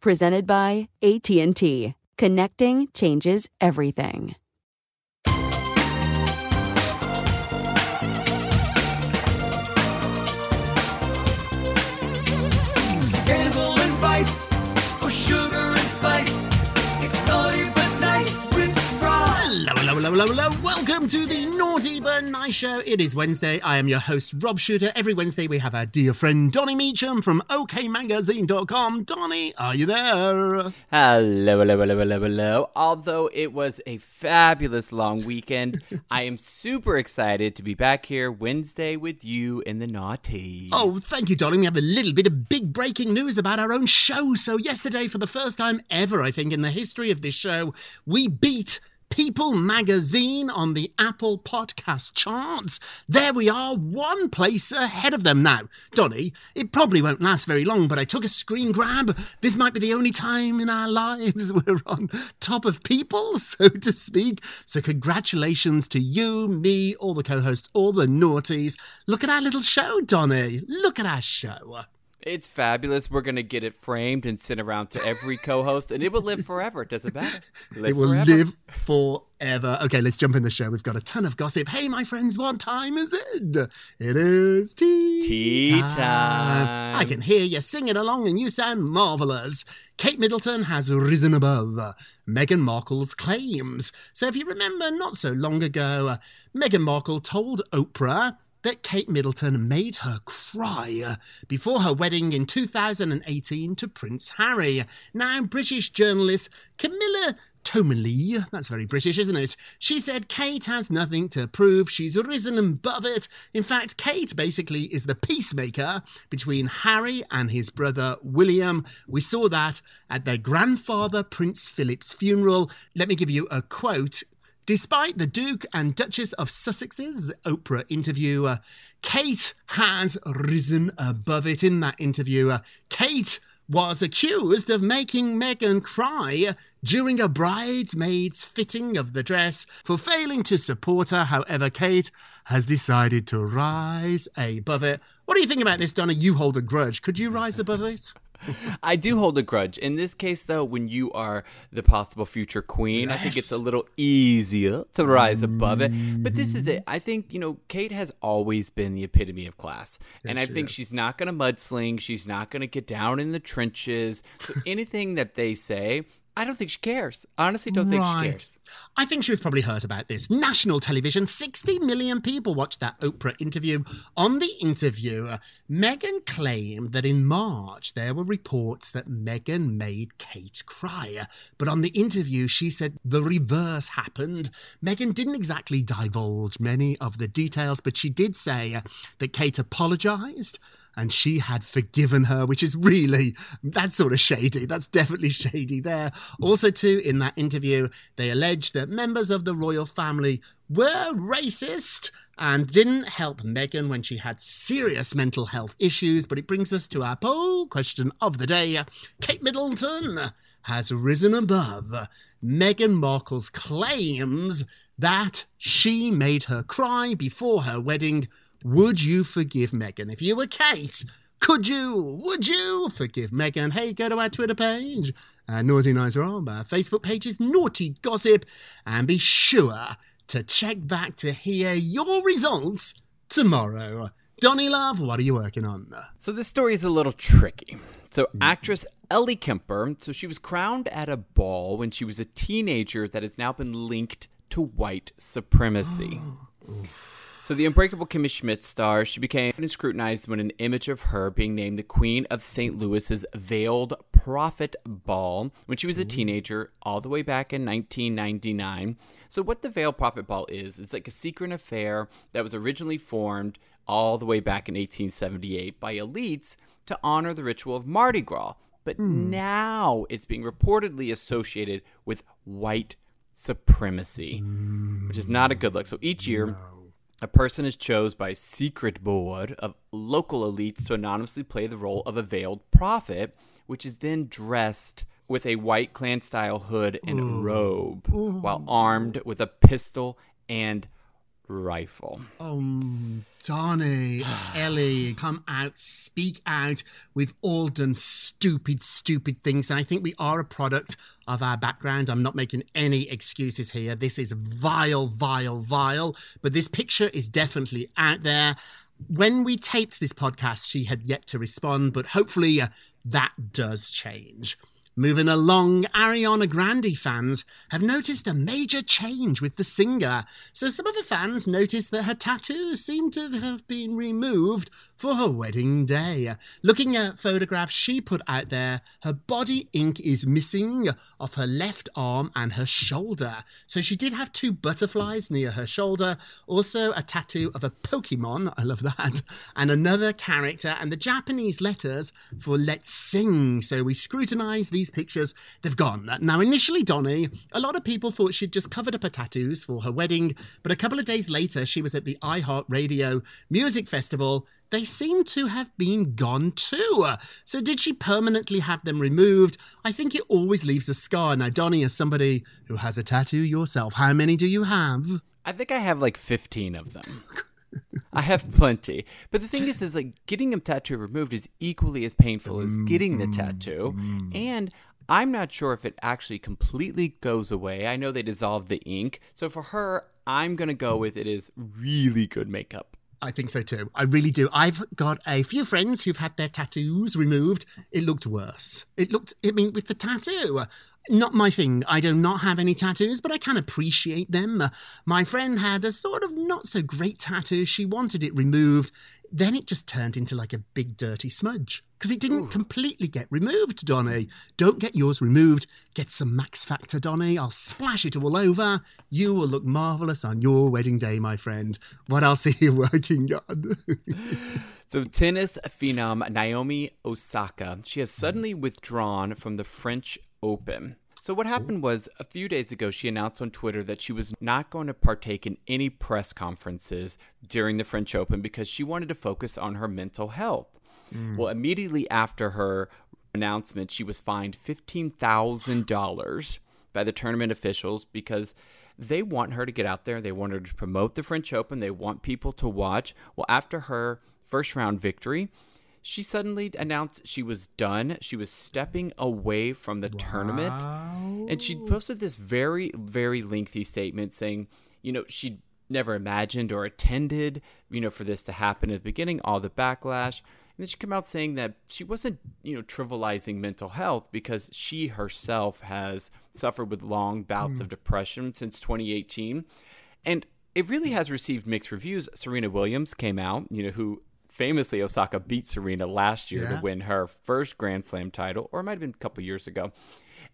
Presented by AT&T. Connecting changes everything. Scandal and vice, Hello, hello. Welcome to the Naughty But Nice Show. It is Wednesday. I am your host, Rob Shooter. Every Wednesday, we have our dear friend Donny Meacham from OKMagazine.com. Donny, are you there? Hello, hello, hello, hello, hello. Although it was a fabulous long weekend, I am super excited to be back here Wednesday with you in the naughty. Oh, thank you, Donny. We have a little bit of big breaking news about our own show. So, yesterday, for the first time ever, I think, in the history of this show, we beat People magazine on the Apple podcast charts. There we are, one place ahead of them now. Donny, it probably won't last very long, but I took a screen grab. This might be the only time in our lives we're on top of people, so to speak. So, congratulations to you, me, all the co hosts, all the naughties. Look at our little show, Donny. Look at our show. It's fabulous. We're going to get it framed and sent around to every co host, and it will live forever. It doesn't matter. Live it will forever. live forever. Okay, let's jump in the show. We've got a ton of gossip. Hey, my friends, what time is it? It is tea, Tea time. I can hear you singing along and you sound marvellous. Kate Middleton has risen above Meghan Markle's claims. So if you remember, not so long ago, uh, Meghan Markle told Oprah that Kate Middleton made her cry before her wedding in 2018 to Prince Harry. Now, British journalist Camilla Tominey, that's very British, isn't it? She said Kate has nothing to prove. She's risen above it. In fact, Kate basically is the peacemaker between Harry and his brother William. We saw that at their grandfather Prince Philip's funeral. Let me give you a quote. Despite the Duke and Duchess of Sussex's Oprah interview, uh, Kate has risen above it in that interview. Uh, Kate was accused of making Meghan cry during a bridesmaid's fitting of the dress for failing to support her. However, Kate has decided to rise above it. What do you think about this, Donna? You hold a grudge. Could you rise above it? I do hold a grudge. In this case, though, when you are the possible future queen, I think it's a little easier to rise above it. But this is mm-hmm. it. I think, you know, Kate has always been the epitome of class. and I think she's not going to mudsling. She's not going to get down in the trenches. So anything that they say, I don't think she cares. I honestly, don't think she cares. I think she was probably hurt about this. National television, 60 million people watched that Oprah interview. On the interview, Meghan claimed that in March there were reports that Meghan made Kate cry. But on the interview, she said the reverse happened. Meghan didn't exactly divulge many of the details, but she did say that Kate apologized and she had forgiven her, which is really, that's sort of shady. That's definitely shady there. Also, too, in that interview, they alleged that members of the royal family were racist and didn't help Meghan when she had serious mental health issues. But it brings us to our poll question of the day. Kate Middleton has risen above Meghan Markle's claims that she made her cry before her wedding would you forgive Meghan? If you were Kate, could you, would you forgive Meghan? Hey, go to our Twitter page, uh, Naughty Nice Rob. Our Facebook page is Naughty Gossip. And be sure to check back to hear your results tomorrow. Donny Love, what are you working on? So this story is a little tricky. So actress Ellie Kemper, so she was crowned at a ball when she was a teenager that has now been linked to white supremacy. So the Unbreakable Kimmy Schmidt star, she became scrutinized when an image of her being named the Queen of St. Louis's Veiled Prophet Ball when she was a mm-hmm. teenager, all the way back in 1999. So what the Veiled Prophet Ball is, is like a secret affair that was originally formed all the way back in 1878 by elites to honor the ritual of Mardi Gras. But hmm. now it's being reportedly associated with white supremacy, which is not a mm. good look. So each year, a person is chosen by a secret board of local elites to anonymously play the role of a veiled prophet, which is then dressed with a white Klan style hood and robe while armed with a pistol and rifle. Um, Donny, Ellie, come out, speak out. We've all done stupid, stupid things, and I think we are a product of our background. I'm not making any excuses here. This is vile, vile, vile, but this picture is definitely out there. When we taped this podcast, she had yet to respond, but hopefully uh, that does change. Moving along, Ariana Grande fans have noticed a major change with the singer. So some of the fans noticed that her tattoos seem to have been removed for her wedding day. Looking at photographs she put out there, her body ink is missing off her left arm and her shoulder. So she did have two butterflies near her shoulder, also a tattoo of a Pokemon, I love that, and another character and the Japanese letters for let's sing. So we scrutinise these pictures, they've gone. Now, initially, Donny, a lot of people thought she'd just covered up her tattoos for her wedding, but a couple of days later, she was at the iHeartRadio Music Festival. They seem to have been gone too. So, did she permanently have them removed? I think it always leaves a scar. Now, Donny, as somebody who has a tattoo yourself, how many do you have? I think I have like 15 of them. I have plenty. But the thing is, is like getting a tattoo removed is equally as painful as mm, getting the mm, tattoo. Mm. And I'm not sure if it actually completely goes away. I know they dissolve the ink. So for her, I'm going to go with it is really good makeup. I think so too. I really do. I've got a few friends who've had their tattoos removed. It looked worse. It looked, I mean, with the tattoo, not my thing. I do not have any tattoos, but I can appreciate them. My friend had a sort of not so great tattoo. She wanted it removed. Then it just turned into like a big dirty smudge because it didn't completely get removed, Donny. Don't get yours removed. Get some Max Factor, Donny. I'll splash it all over. You will look marvelous on your wedding day, my friend. What else are you working on? So, tennis phenom Naomi Osaka, she has suddenly withdrawn from the French Open. So, what happened was a few days ago, she announced on Twitter that she was not going to partake in any press conferences during the French Open because she wanted to focus on her mental health. Hmm. Well, immediately after her announcement, she was fined $15,000 by the tournament officials because they want her to get out there. They want her to promote the French Open. They want people to watch. Well, after her first round victory, she suddenly announced she was done. She was stepping away from the tournament. And she posted this very, very lengthy statement saying, you know, she'd never imagined or attended, you know, for this to happen at the beginning, all the backlash. And then she came out saying that she wasn't, you know, trivializing mental health because she herself has suffered with long bouts Mm. of depression since 2018. And it really has received mixed reviews. Serena Williams came out, you know, who famously Osaka beat Serena last year Yeah. to win her first Grand Slam title, or it might have been a couple years ago.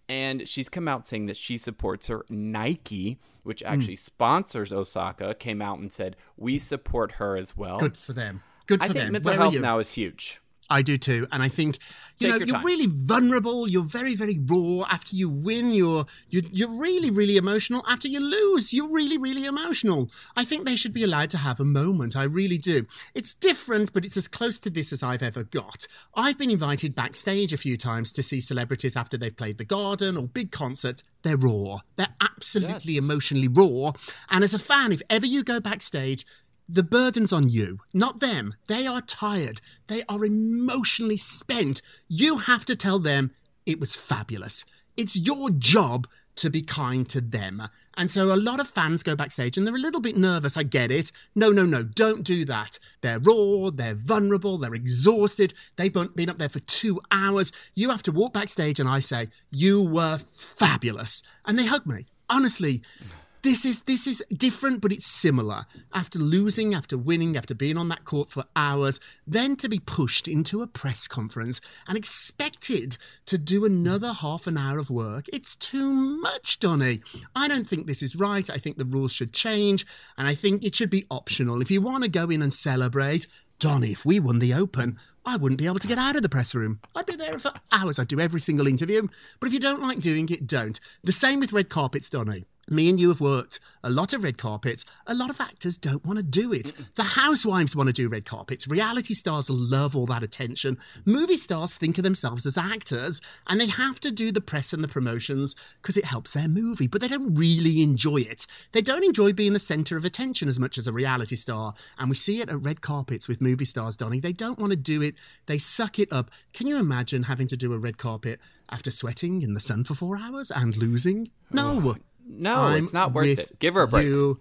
And she's come out saying that she supports her. Nike, which Hmm. actually sponsors Osaka, came out and said, We support her as well. Good for them. Good for I think them. mental Where health now is huge. I do too, and I think you Take know your you're time. really vulnerable. You're very, very raw. After you win, you're you're you're really, really emotional. After you lose, you're really, really emotional. I think they should be allowed to have a moment. I really do. It's different, but it's as close to this as I've ever got. I've been invited backstage a few times to see celebrities after they've played the Garden or big concerts. They're raw. They're absolutely Yes. emotionally raw. And as a fan, if ever you go backstage, the burden's on you, not them. They are tired. They are emotionally spent. You have to tell them it was fabulous. It's your job to be kind to them. And so a lot of fans go backstage and they're a little bit nervous. I get it. No, no, no, don't do that. They're raw, they're vulnerable, they're exhausted. They've been up there for two hours. You have to walk backstage and I say, You were fabulous. And they hug me. Honestly, this is this is different but it's similar after losing after winning after being on that court for hours then to be pushed into a press conference and expected to do another half an hour of work it's too much donny i don't think this is right i think the rules should change and i think it should be optional if you want to go in and celebrate donny if we won the open I wouldn't be able to get out of the press room. I'd be there for hours. I'd do every single interview. But if you don't like doing it, don't. The same with red carpets, Donny. Me and you have worked a lot of red carpets. A lot of actors don't want to do it. The housewives want to do red carpets. Reality stars love all that attention. Movie stars think of themselves as actors and they have to do the press and the promotions because it helps their movie, but they don't really enjoy it. They don't enjoy being the centre of attention as much as a reality star. And we see it at red carpets with movie stars, Donny. They don't want to do it, they suck it up. Can you imagine having to do a red carpet after sweating in the sun for four hours and losing? No. Oh No, I'm it's not worth it. Give her a break. You,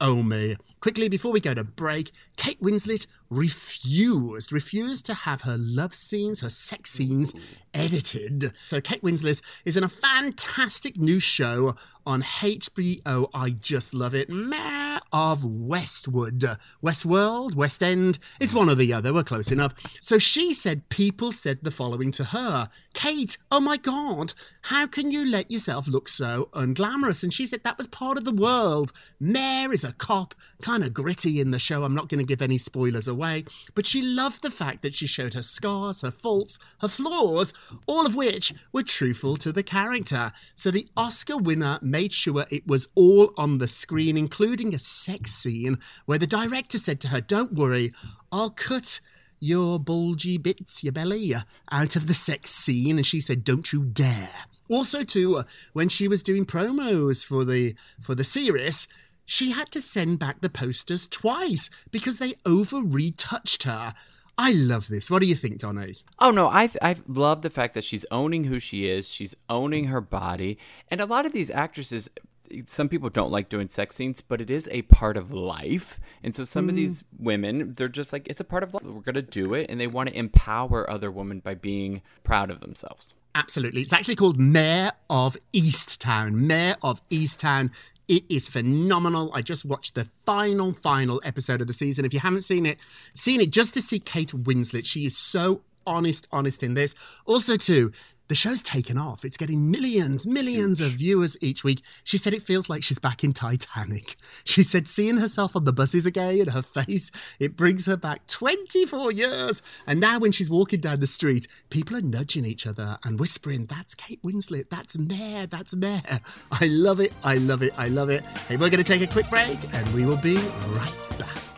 Oh, Naomi. Quickly, before we go to break, Kate Winslet refused, refused to have her love scenes, her sex scenes edited. So Kate Winslet is in a fantastic new show on HBO. I just love it. Mayor of Westwood. Westworld, West End. It's one or the other. We're close enough. So she said people said the following to her Kate, oh my God, how can you let yourself look so unglamorous? And she said that was part of the world. Mare is a cop, kind of gritty in the show. I'm not going to give any spoilers away. But she loved the fact that she showed her scars, her faults, her flaws, all of which were truthful to the character. So the Oscar winner made sure it was all on the screen, including a sex scene where the director said to her, Don't worry, I'll cut your bulgy bits, your belly, out of the sex scene. And she said, Don't you dare. Also, too, when she was doing promos for the for the series, she had to send back the posters twice because they over retouched her. I love this. What do you think, Donny? Oh no, I I love the fact that she's owning who she is. She's owning her body, and a lot of these actresses. Some people don't like doing sex scenes, but it is a part of life. And so some of mm-hmm. these women, they're just like, it's a part of life. We're going to do it. And they want to empower other women by being proud of themselves. Absolutely. It's actually called Mare of Easttown. Mare of Easttown. It is phenomenal. I just watched the final, final episode of the season. If you haven't seen it, seen it just to see Kate Winslet. She is so honest, honest in this. Also, too, the show's taken off. It's getting millions, millions of viewers each week. She said it feels like she's back in Titanic. She said seeing herself on the buses again, in her face, it brings her back 24 years. And now when she's walking down the street, people are nudging each other and whispering, That's Kate Winslet, that's Mare, that's Mare. I love it, I love it, I love it. Hey, we're going to take a quick break and we will be right back.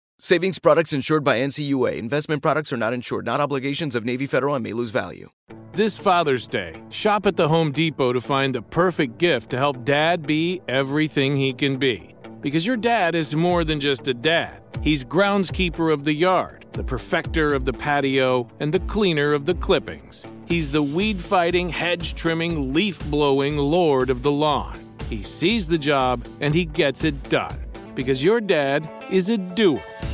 Savings products insured by NCUA. Investment products are not insured, not obligations of Navy Federal and may lose value. This Father's Day, shop at the Home Depot to find the perfect gift to help dad be everything he can be. Because your dad is more than just a dad. He's groundskeeper of the yard, the perfecter of the patio, and the cleaner of the clippings. He's the weed fighting, hedge trimming, leaf blowing lord of the lawn. He sees the job and he gets it done. Because your dad is a doer.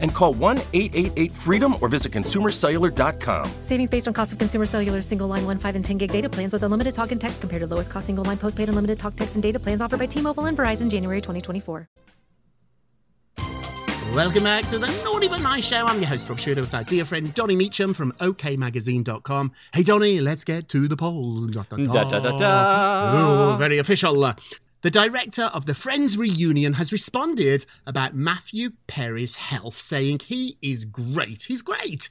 And call 1 888 freedom or visit consumercellular.com. Savings based on cost of consumer cellular single line 1, 5, and 10 gig data plans with unlimited talk and text compared to lowest cost single line postpaid unlimited talk, text, and data plans offered by T Mobile and Verizon January 2024. Welcome back to the Naughty But Nice Show. I'm your host, Rob Shooter, with our dear friend Donny Meacham from OKMagazine.com. Hey, Donny, let's get to the polls. Da, da, da. Da, da, da, da. Oh, very official. Uh, The director of the Friends reunion has responded about Matthew Perry's health, saying he is great. He's great.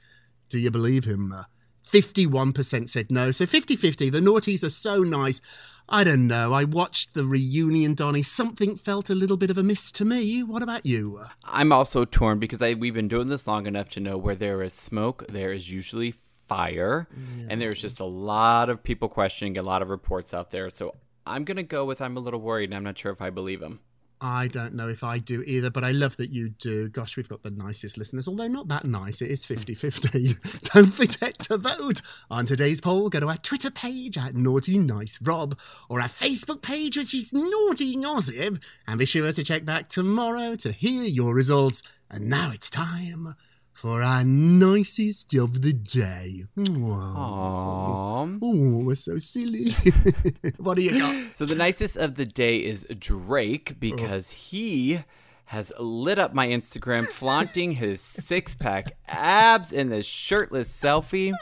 Do you believe him? Uh, 51% said no. So 50 50. The naughties are so nice. I don't know. I watched the reunion, Donny. Something felt a little bit of a miss to me. What about you? I'm also torn because I, we've been doing this long enough to know where there is smoke, there is usually fire. And there's just a lot of people questioning, a lot of reports out there. So I'm going to go with I'm a little worried and I'm not sure if I believe him. I don't know if I do either, but I love that you do. Gosh, we've got the nicest listeners, although not that nice. It is 50 50. Don't forget to vote on today's poll. Go to our Twitter page at Naughty Nice Rob or our Facebook page, which is Naughty Gossip. And be sure to check back tomorrow to hear your results. And now it's time for our nicest of the day. Aww. Oh, we're so silly. what do you got? So the nicest of the day is Drake because he has lit up my Instagram flaunting his six pack abs in this shirtless selfie.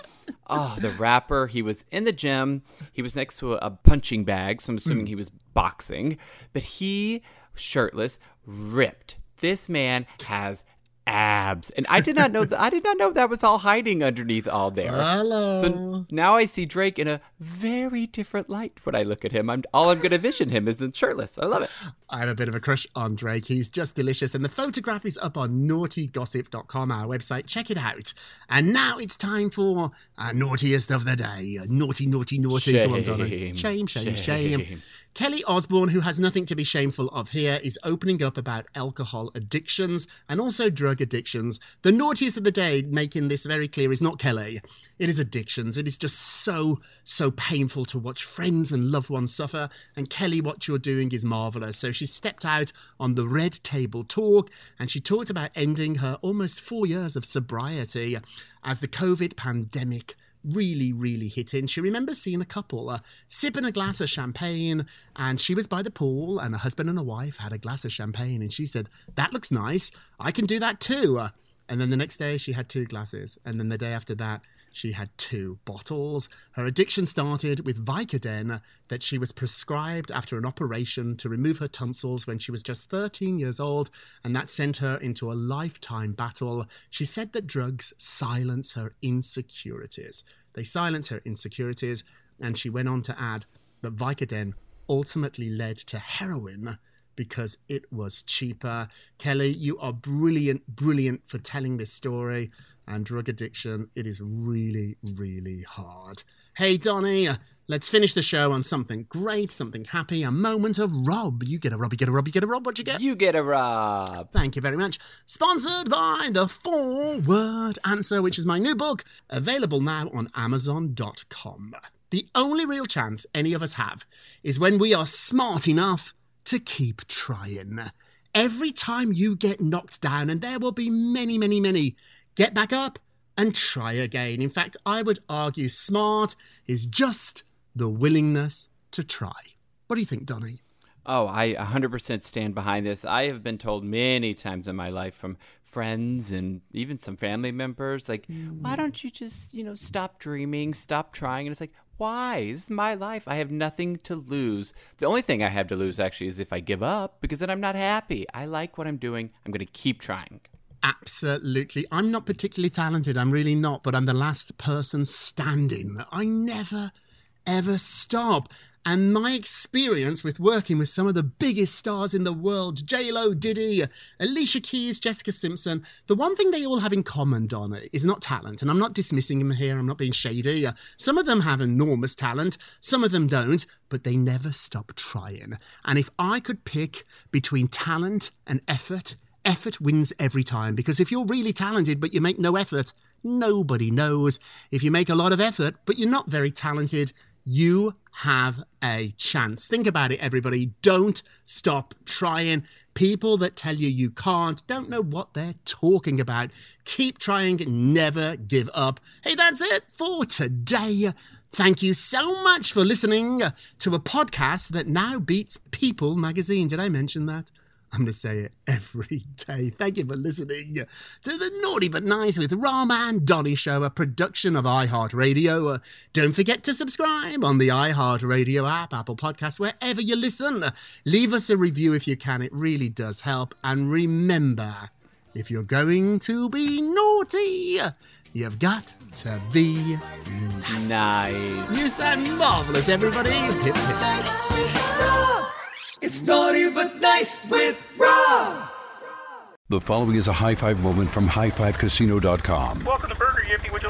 Oh, the rapper. He was in the gym. He was next to a, a punching bag, so I'm assuming hmm. he was boxing. But he, shirtless, ripped. This man has abs, and I did not know. That, I did not know that was all hiding underneath all there. Hello. So now I see Drake in a very different light when I look at him. I'm all I'm gonna vision him is in shirtless. I love it. I have a bit of a crush on Drake. He's just delicious. And the photograph is up on naughtygossip.com, our website. Check it out. And now it's time for our naughtiest of the day. Naughty, naughty, naughty. Go on, Donna. Shame. Shame, shame, shame. Kelly Osbourne, who has nothing to be shameful of here, is opening up about alcohol addictions and also drug addictions. The naughtiest of the day, making this very clear, is not Kelly. It is addictions. It is just so, so painful to watch friends and loved ones suffer. And Kelly, what you're doing is marvelous. So she stepped out on the Red Table Talk and she talked about ending her almost four years of sobriety as the COVID pandemic really, really hit in. She remembers seeing a couple uh, sipping a glass of champagne, and she was by the pool, and a husband and a wife had a glass of champagne, and she said, That looks nice. I can do that too. Uh, and then the next day, she had two glasses. And then the day after that, she had two bottles. Her addiction started with Vicodin that she was prescribed after an operation to remove her tonsils when she was just 13 years old, and that sent her into a lifetime battle. She said that drugs silence her insecurities. They silence her insecurities, and she went on to add that Vicodin ultimately led to heroin because it was cheaper. Kelly, you are brilliant, brilliant for telling this story. And drug addiction, it is really, really hard. Hey, Donny, let's finish the show on something great, something happy, a moment of Rob. You get a Rob, you get a Rob, you get a Rob. What'd you get? You get a Rob. Thank you very much. Sponsored by The Four Word Answer, which is my new book, available now on Amazon.com. The only real chance any of us have is when we are smart enough to keep trying. Every time you get knocked down, and there will be many, many, many, get back up and try again. In fact, I would argue smart is just the willingness to try. What do you think, Donny? Oh, I 100% stand behind this. I have been told many times in my life from friends and even some family members, like, mm. why don't you just, you know, stop dreaming, stop trying? And it's like, why? This is my life. I have nothing to lose. The only thing I have to lose actually is if I give up because then I'm not happy. I like what I'm doing. I'm going to keep trying. Absolutely. I'm not particularly talented. I'm really not, but I'm the last person standing. I never, ever stop. And my experience with working with some of the biggest stars in the world, J-Lo, Diddy, Alicia Keys, Jessica Simpson, the one thing they all have in common, Donna, is not talent. And I'm not dismissing them here. I'm not being shady. Some of them have enormous talent. Some of them don't, but they never stop trying. And if I could pick between talent and effort, effort wins every time. Because if you're really talented, but you make no effort, nobody knows. If you make a lot of effort, but you're not very talented, you have a chance. Think about it, everybody. Don't stop trying. People that tell you you can't don't know what they're talking about. Keep trying, never give up. Hey, that's it for today. Thank you so much for listening to a podcast that now beats People magazine. Did I mention that? I'm going to say it every day. Thank you for listening to the Naughty But Nice with Ram and Donny Show, a production of iHeartRadio. Uh, don't forget to subscribe on the iHeartRadio app, Apple Podcasts, wherever you listen. Leave us a review if you can, it really does help. And remember, if you're going to be naughty, you've got to be nice. You sound marvelous, everybody. Hip, hip. It's naughty but nice with Rob. The following is a high five moment from highfivecasino.com. Welcome to Burger Yippee. Would you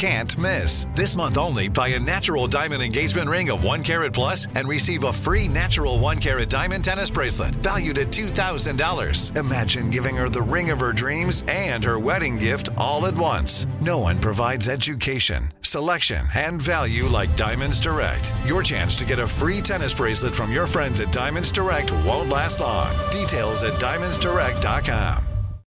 can't miss. This month only, buy a natural diamond engagement ring of 1 carat plus and receive a free natural 1 carat diamond tennis bracelet valued at $2,000. Imagine giving her the ring of her dreams and her wedding gift all at once. No one provides education, selection, and value like Diamonds Direct. Your chance to get a free tennis bracelet from your friends at Diamonds Direct won't last long. Details at diamondsdirect.com.